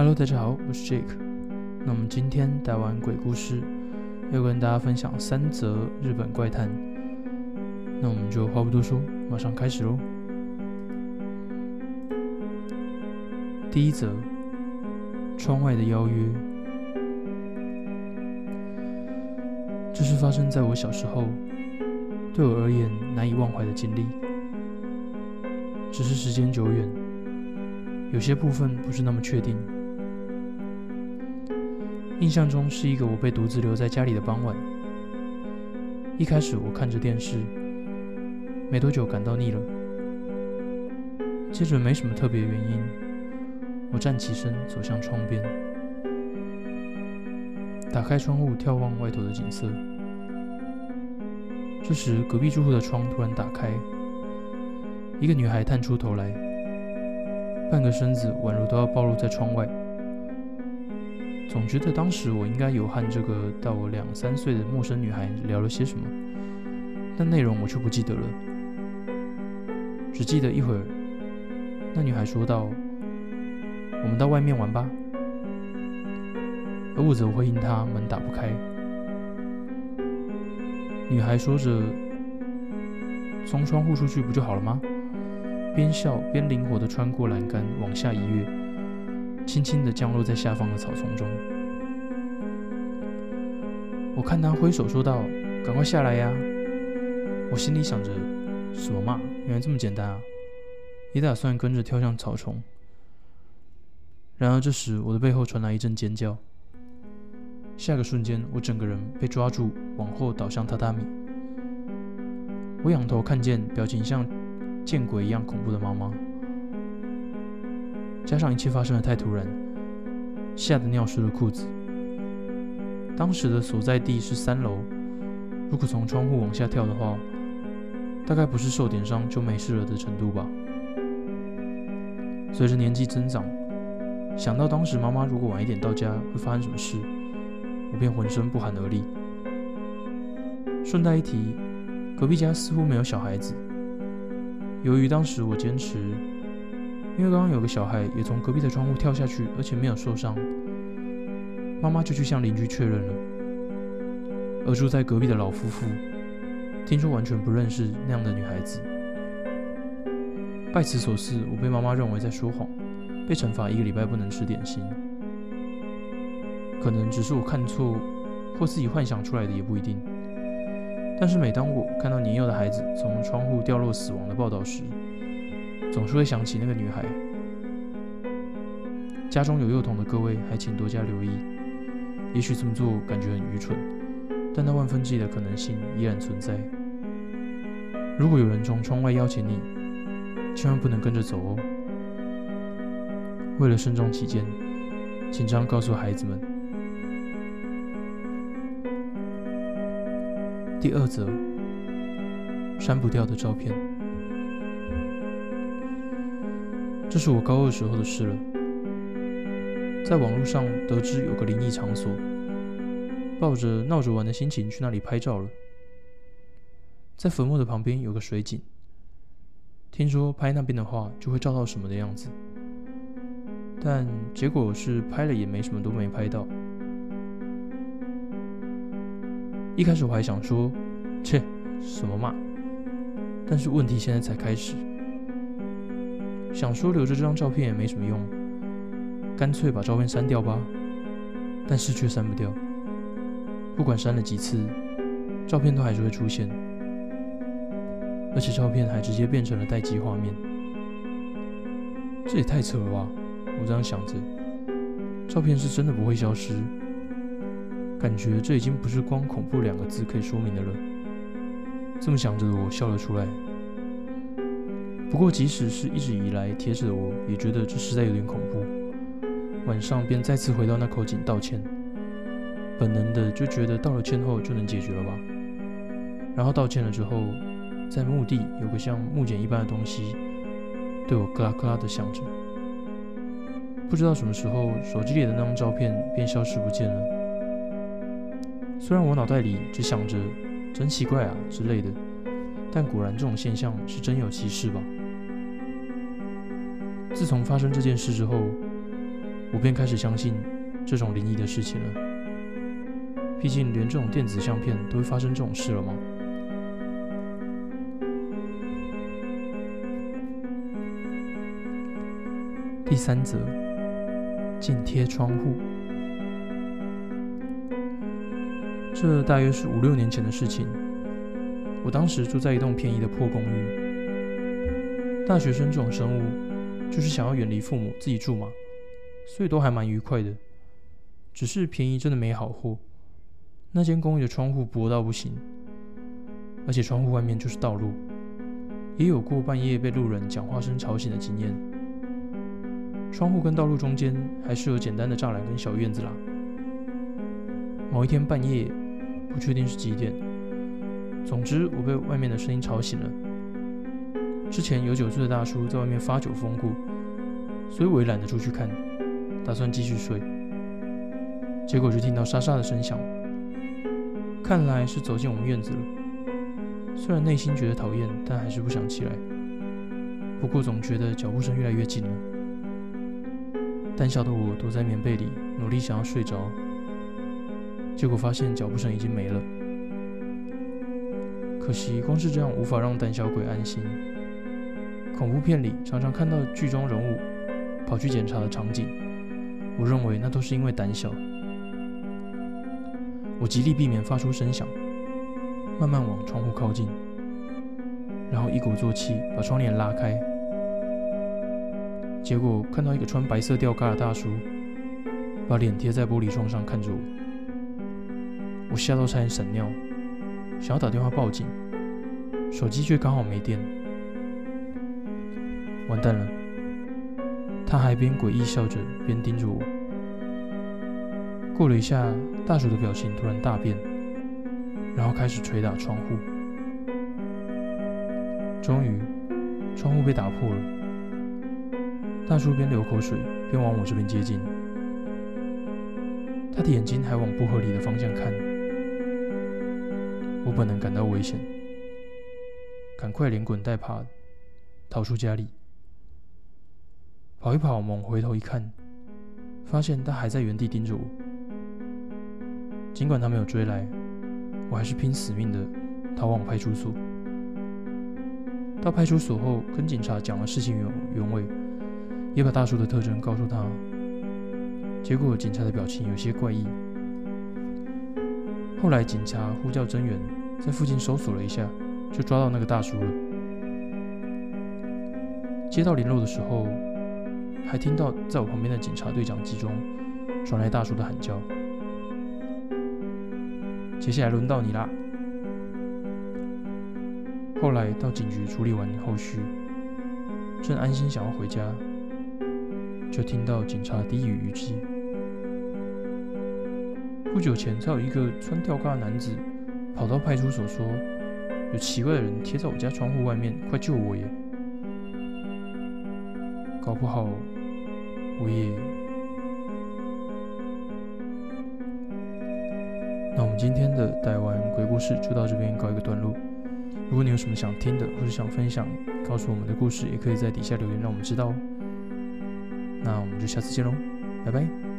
Hello，大家好，我是 Jake。那我们今天带完鬼故事，要跟大家分享三则日本怪谈。那我们就话不多说，马上开始喽。第一则，窗外的邀约。这是发生在我小时候，对我而言难以忘怀的经历。只是时间久远，有些部分不是那么确定。印象中是一个我被独自留在家里的傍晚。一开始我看着电视，没多久感到腻了。接着没什么特别原因，我站起身走向窗边，打开窗户眺望外头的景色。这时隔壁住户的窗突然打开，一个女孩探出头来，半个身子宛如都要暴露在窗外。总觉得当时我应该有和这个大我两三岁的陌生女孩聊了些什么，但内容我却不记得了，只记得一会儿，那女孩说道：“我们到外面玩吧。”而我则回应她：“门打不开。”女孩说着：“从窗户出去不就好了吗？”边笑边灵活地穿过栏杆往下一跃。轻轻地降落在下方的草丛中。我看他挥手说道：“赶快下来呀！”我心里想着：“什么嘛，原来这么简单啊！”也打算跟着跳向草丛。然而这时，我的背后传来一阵尖叫。下个瞬间，我整个人被抓住，往后倒向榻榻米。我仰头看见表情像见鬼一样恐怖的妈妈。加上一切发生的太突然，吓得尿湿了裤子。当时的所在地是三楼，如果从窗户往下跳的话，大概不是受点伤就没事了的程度吧。随着年纪增长，想到当时妈妈如果晚一点到家会发生什么事，我便浑身不寒而栗。顺带一提，隔壁家似乎没有小孩子。由于当时我坚持。因为刚刚有个小孩也从隔壁的窗户跳下去，而且没有受伤，妈妈就去向邻居确认了。而住在隔壁的老夫妇，听说完全不认识那样的女孩子。拜此所赐，我被妈妈认为在说谎，被惩罚一个礼拜不能吃点心。可能只是我看错，或自己幻想出来的也不一定。但是每当我看到年幼的孩子从窗户掉落死亡的报道时，总是会想起那个女孩。家中有幼童的各位，还请多加留意。也许这么做感觉很愚蠢，但那万分之一的可能性依然存在。如果有人从窗外邀请你，千万不能跟着走哦。为了慎重起见，请这样告诉孩子们。第二则，删不掉的照片。这是我高二时候的事了，在网络上得知有个灵异场所，抱着闹着玩的心情去那里拍照了。在坟墓的旁边有个水井，听说拍那边的话就会照到什么的样子，但结果是拍了也没什么，都没拍到。一开始我还想说，切，什么嘛？但是问题现在才开始。想说留着这张照片也没什么用，干脆把照片删掉吧。但是却删不掉，不管删了几次，照片都还是会出现，而且照片还直接变成了待机画面。这也太扯了吧！我这样想着，照片是真的不会消失，感觉这已经不是光恐怖两个字可以说明的了。这么想着的我笑了出来。不过，即使是一直以来贴着的我，也觉得这实在有点恐怖。晚上便再次回到那口井道歉，本能的就觉得道了歉后就能解决了吧。然后道歉了之后，在墓地有个像木简一般的东西，对我咯啦咯啦的响着。不知道什么时候，手机里的那张照片便消失不见了。虽然我脑袋里只想着“真奇怪啊”之类的，但果然这种现象是真有其事吧。自从发生这件事之后，我便开始相信这种灵异的事情了。毕竟连这种电子相片都会发生这种事了吗？第三则，紧贴窗户。这大约是五六年前的事情。我当时住在一栋便宜的破公寓。大学生这种生物，就是想要远离父母自己住嘛，所以都还蛮愉快的。只是便宜真的没好货。那间公寓的窗户薄到不行，而且窗户外面就是道路，也有过半夜被路人讲话声吵醒的经验。窗户跟道路中间还是有简单的栅栏跟小院子啦。某一天半夜，不确定是几点，总之我被外面的声音吵醒了。之前有酒醉的大叔在外面发酒疯过，所以我也懒得出去看，打算继续睡。结果就听到沙沙的声响。看来是走进我们院子了。虽然内心觉得讨厌，但还是不想起来。不过总觉得脚步声越来越近了。胆小的我躲在棉被里，努力想要睡着。结果发现脚步声已经没了。可惜光是这样无法让胆小鬼安心。恐怖片里常常看到剧中人物跑去检查的场景，我认为那都是因为胆小。我极力避免发出声响，慢慢往窗户靠近，然后一鼓作气把窗帘拉开。结果看到一个穿白色吊嘎的大叔，把脸贴在玻璃窗上看着我。我吓到差点闪尿，想要打电话报警，手机却刚好没电。完蛋了！他还边诡异笑着边盯着我。过了一下，大叔的表情突然大变，然后开始捶打窗户。终于，窗户被打破了。大叔边流口水边往我这边接近，他的眼睛还往不合理的方向看。我本能感到危险，赶快连滚带爬逃出家里。跑一跑，猛回头一看，发现他还在原地盯着我。尽管他没有追来，我还是拼死命的逃往派出所。到派出所后，跟警察讲了事情原原委，也把大叔的特征告诉他。结果警察的表情有些怪异。后来警察呼叫增援，在附近搜索了一下，就抓到那个大叔了。接到联络的时候，还听到在我旁边的警察对讲机中传来大叔的喊叫。接下来轮到你啦。后来到警局处理完后续，正安心想要回家，就听到警察低语语气：“不久前才有一个穿吊嘎的男子跑到派出所说，有奇怪的人贴在我家窗户外面，快救我耶！搞不好我也……”那我们今天的台湾鬼故事就到这边告一个段落。如果你有什么想听的，或者想分享、告诉我们的故事，也可以在底下留言让我们知道哦。那我们就下次见喽，拜拜。